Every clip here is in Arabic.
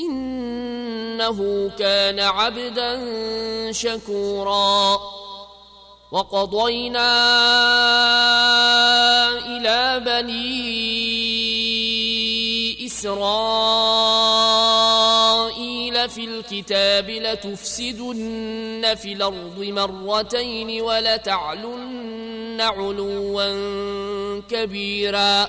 انه كان عبدا شكورا وقضينا الى بني اسرائيل في الكتاب لتفسدن في الارض مرتين ولتعلن علوا كبيرا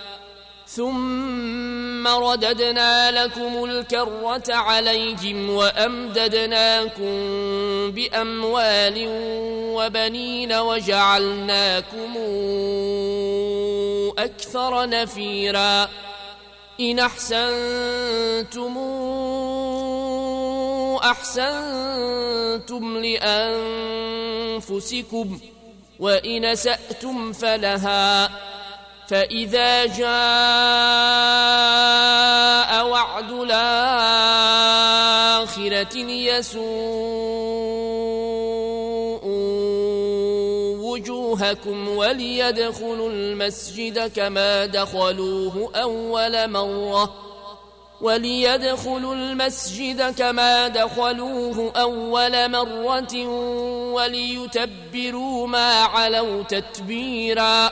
ثم رددنا لكم الكرة عليهم وأمددناكم بأموال وبنين وجعلناكم أكثر نفيرا إن أحسنتم أحسنتم لأنفسكم وإن سأتم فلها فإذا جاء وعد الآخرة ليسوء وجوهكم وليدخلوا المسجد كما دخلوه أول مرة وليدخلوا المسجد كما دخلوه أول مرة وليتبروا ما علوا تتبيراً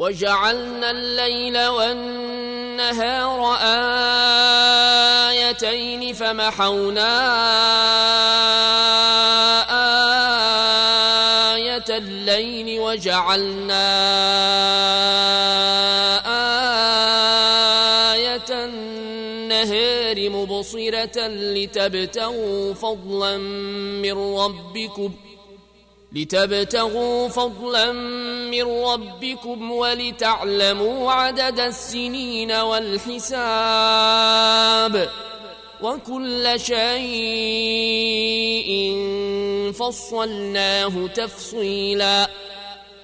وجعلنا الليل والنهار آيتين فمحونا آية الليل وجعلنا آية النهار مبصرة لتبتغوا فضلا من ربكم ۖ لتبتغوا فضلا من ربكم ولتعلموا عدد السنين والحساب وكل شيء فصلناه تفصيلاً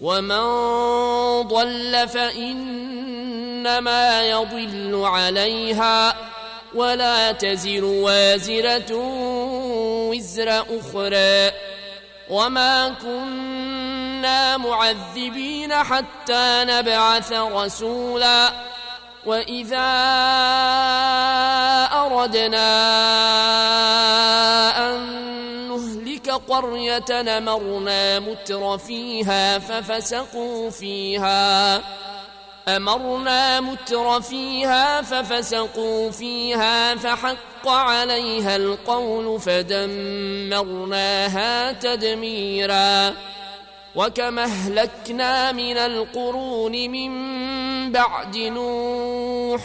ومن ضل فإنما يضل عليها ولا تزر وازرة وزر أخرى وما كنا معذبين حتى نبعث رسولا وإذا أردنا قرية أمرنا متر فيها ففسقوا فيها أمرنا متر فيها ففسقوا فيها فحق عليها القول فدمرناها تدميرا وكم أهلكنا من القرون من بعد نوح ۖ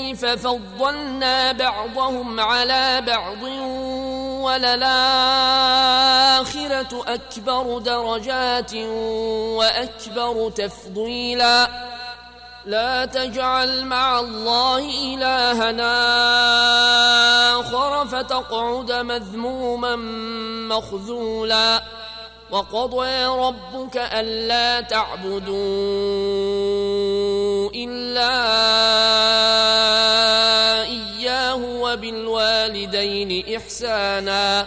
كيف فضلنا بعضهم على بعض وللآخرة أكبر درجات وأكبر تفضيلا لا تجعل مع الله إلهنا آخر فتقعد مذموما مخذولا وقضى ربك ألا تعبدوا إلا إياه وبالوالدين إحساناً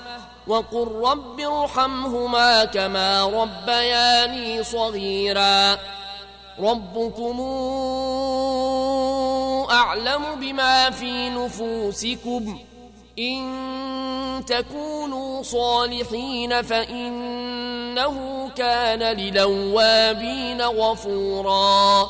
وقل رب ارحمهما كما ربياني صغيرا ربكم اعلم بما في نفوسكم ان تكونوا صالحين فانه كان للوابين غفورا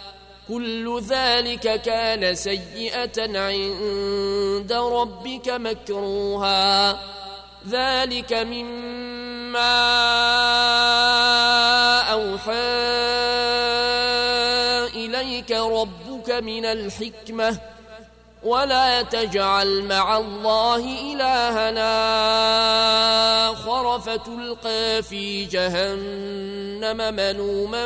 كل ذلك كان سيئة عند ربك مكروها ذلك مما أوحى إليك ربك من الحكمة ولا تجعل مع الله إلهنا آخر فتلقى في جهنم ملوما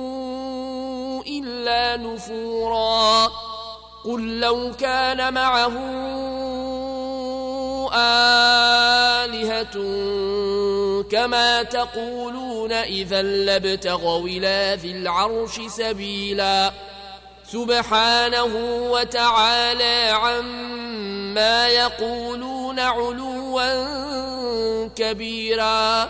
إلا نفورا قل لو كان معه آلهة كما تقولون إذا لابتغوا إلى ذي العرش سبيلا سبحانه وتعالى عما يقولون علوا كبيرا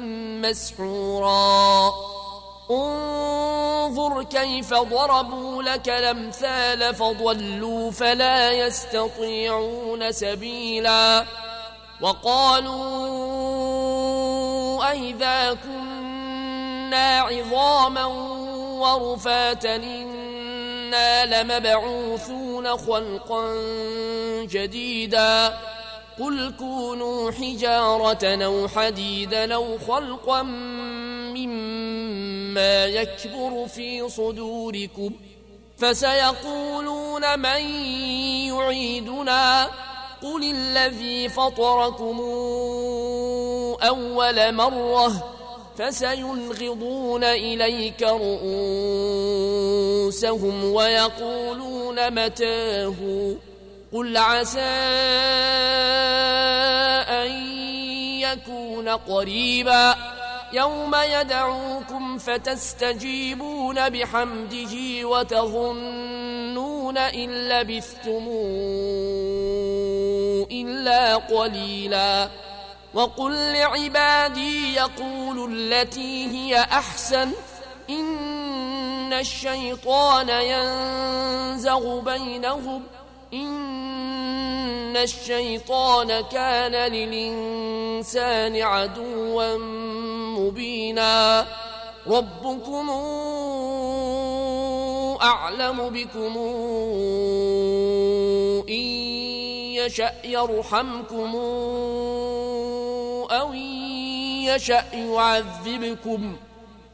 مسحورا انظر كيف ضربوا لك الامثال فضلوا فلا يستطيعون سبيلا وقالوا أئذا كنا عظاما ورفاتا إنا لمبعوثون خلقا جديدا قل كونوا حجارة أو حديدا أو خلقا مما يكبر في صدوركم فسيقولون من يعيدنا قل الذي فطركم أول مرة فسينغضون إليك رؤوسهم ويقولون متاهوا قل عسى أن يكون قريبا يوم يدعوكم فتستجيبون بحمده وتظنون إن لبثتموا إلا قليلا وقل لعبادي يقولوا التي هي أحسن إن الشيطان ينزغ بينهم ۖ إن الشيطان كان للإنسان عدوا مبينا ربكم أعلم بكم إن يشأ يرحمكم أو إن يشأ يعذبكم ۖ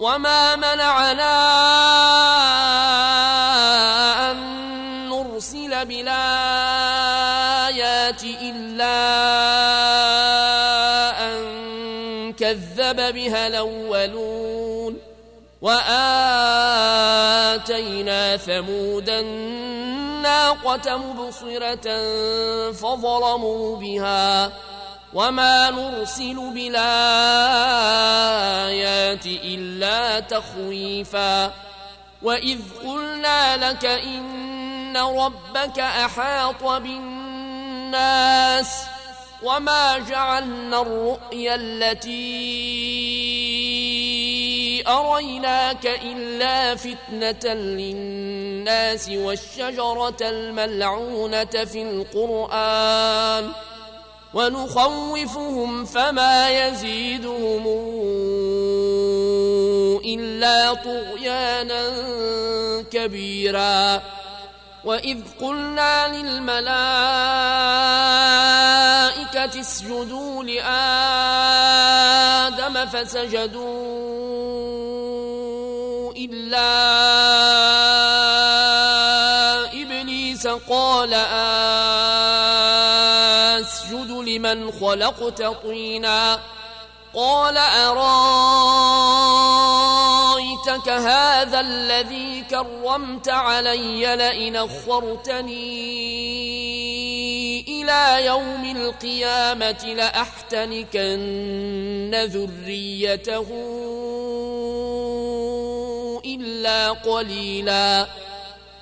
وما منعنا أن نرسل بالآيات إلا أن كذب بها الأولون وآتينا ثمود الناقة مبصرة فظلموا بها ۖ وما نرسل بالايات الا تخويفا واذ قلنا لك ان ربك احاط بالناس وما جعلنا الرؤيا التي اريناك الا فتنه للناس والشجره الملعونه في القران ونخوفهم فما يزيدهم إلا طغيانا كبيرا وإذ قلنا للملائكة اسجدوا لآدم فسجدوا إلا إبليس قال آدم لمن خلقت طينا قال أرايتك هذا الذي كرمت علي لئن أخرتني إلى يوم القيامة لأحتنكن ذريته إلا قليلاً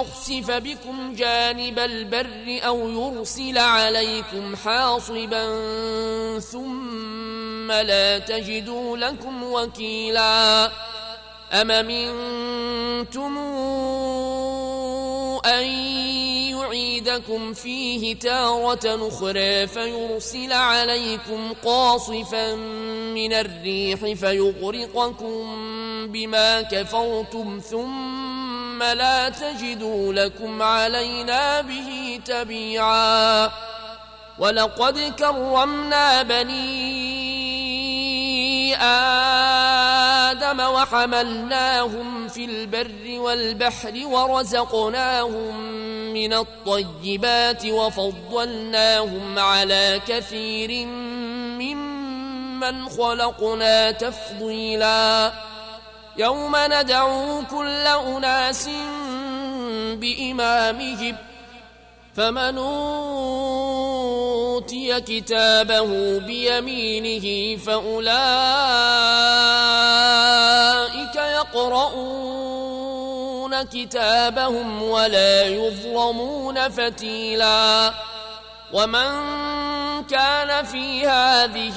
يخسف بكم جانب البر أو يرسل عليكم حاصبا ثم لا تجدوا لكم وكيلا أم منتم أن يعيدكم فيه تارة أخرى فيرسل عليكم قاصفا من الريح فيغرقكم بما كفرتم ثم ثم لا تجدوا لكم علينا به تبيعا ولقد كرمنا بني آدم وحملناهم في البر والبحر ورزقناهم من الطيبات وفضلناهم على كثير ممن خلقنا تفضيلاً يوم ندعو كل أناس بإمامهم فمن أوتي كتابه بيمينه فأولئك يقرؤون كتابهم ولا يظلمون فتيلا ومن كان في هذه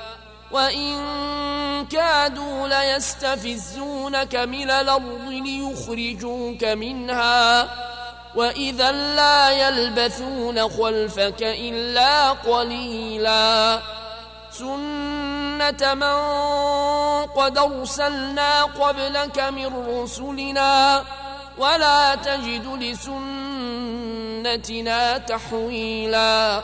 وإن كادوا ليستفزونك من الأرض ليخرجوك منها وإذا لا يلبثون خلفك إلا قليلا سنة من قد أرسلنا قبلك من رسلنا ولا تجد لسنتنا تحويلاً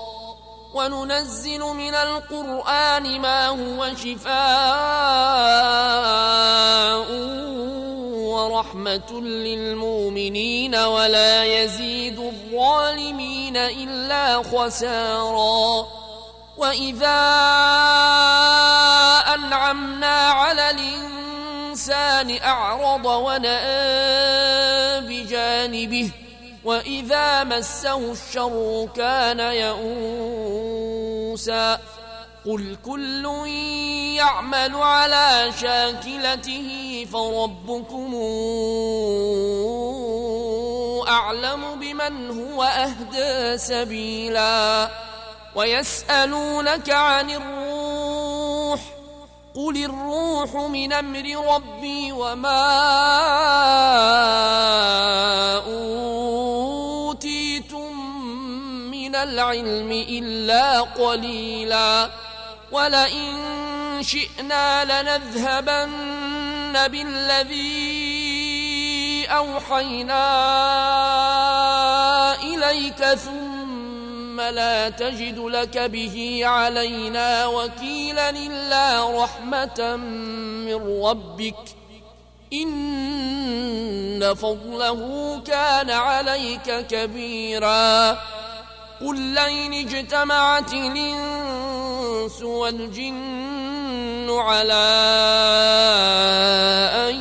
وننزل من القرآن ما هو شفاء ورحمة للمؤمنين ولا يزيد الظالمين إلا خسارا وإذا أنعمنا على الإنسان أعرض ونأى بجانبه وإذا مسه الشر كان يئوسا قل كل يعمل على شاكلته فربكم أعلم بمن هو أهدى سبيلا ويسألونك عن الروح قل الروح من امر ربي وما اوتيتم من العلم الا قليلا ولئن شئنا لنذهبن بالذي اوحينا اليك ثم لا تجد لك به علينا وكيلا إلا رحمة من ربك إن فضله كان عليك كبيراً كلين اجتمعت الإنس والجن على أن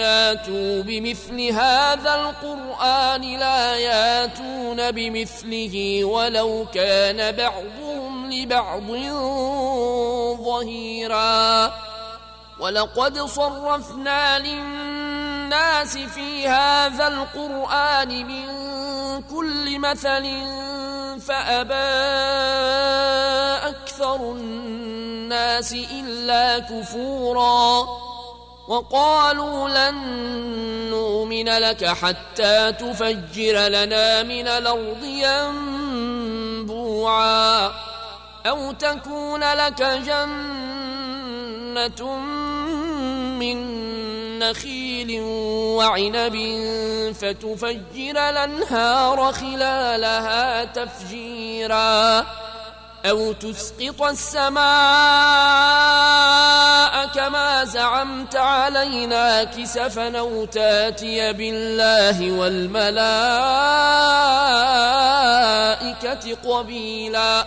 ياتوا بمثل هذا القرآن لا ياتون بمثله ولو كان بعضهم لبعض ظهيرا ولقد صرفنا للناس للناس في هذا القرآن من كل مثل فأبى أكثر الناس إلا كفورا وقالوا لن نؤمن لك حتى تفجر لنا من الأرض ينبوعا أو تكون لك جنة من نخيل وعنب فتفجر الانهار خلالها تفجيرا او تسقط السماء كما زعمت علينا كسفا او تاتي بالله والملائكه قبيلا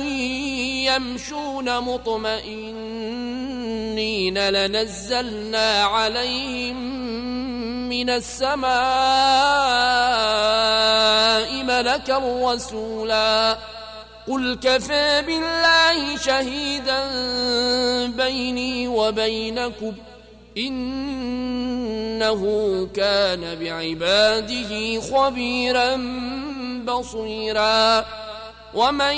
يمشون مطمئنين لنزلنا عليهم من السماء ملكا رسولا قل كفى بالله شهيدا بيني وبينكم انه كان بعباده خبيرا بصيرا ومن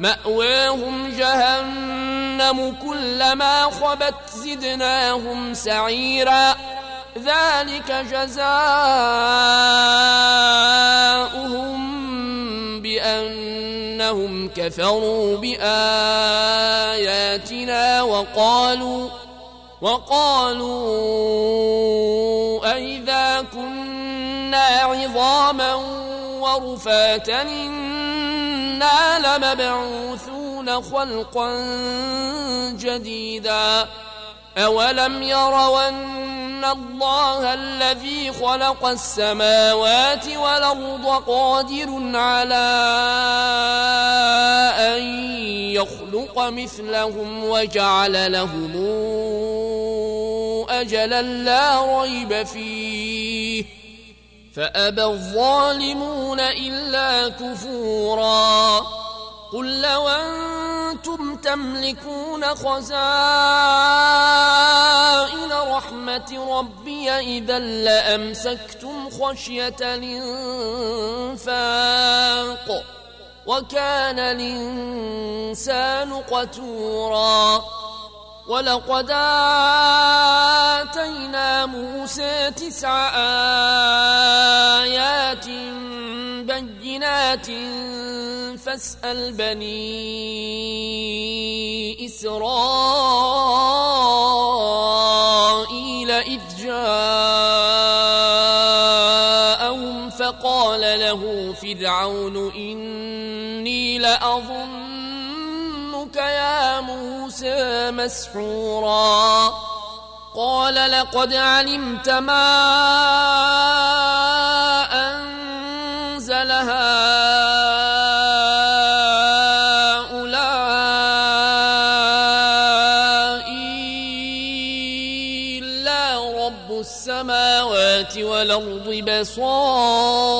مأواهم جهنم كلما خبت زدناهم سعيرا ذلك جزاؤهم بأنهم كفروا بآياتنا وقالوا وقالوا أئذا كنا عظاما ورفاتا إنا لمبعوثون خلقا جديدا أولم يروا أن الله الذي خلق السماوات والأرض قادر على أن يخلق مثلهم وجعل لهم أجلا لا ريب فيه فأبى الظالمون إلا كفورا قل لو أنتم تملكون خزائن رحمة ربي إذا لأمسكتم خشية الإنفاق وكان الإنسان قتوراً ولقد آتينا موسى تسع آيات بينات فاسأل بني إسرائيل إذ جاءهم فقال له فرعون إني لأظن يا موسى مسحورا قال لقد علمت ما أنزل هؤلاء إلا رب السماوات والأرض بصائر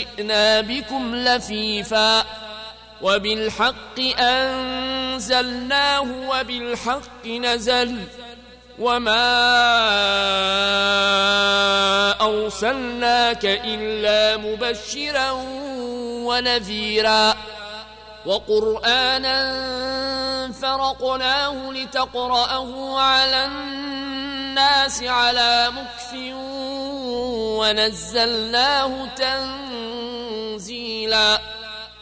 جئنا بكم لفيفا وبالحق أنزلناه وبالحق نزل وما أرسلناك إلا مبشرا ونذيرا وقرآنا فرقناه لتقرأه على الناس على مكث ونزلناه تنزيلا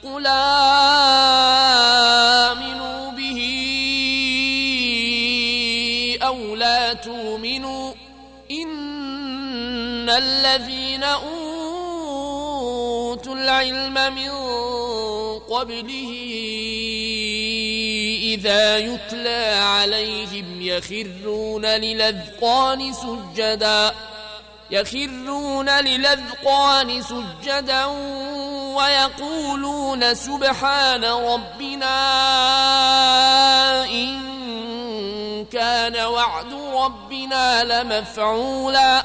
قل آمنوا به أو لا تؤمنوا إن الذين أوتوا العلم من قبله إذا يتلى عليهم يخرون للذقان سجدا يخرون للأذقان سجدا ويقولون سبحان ربنا إن كان وعد ربنا لمفعولا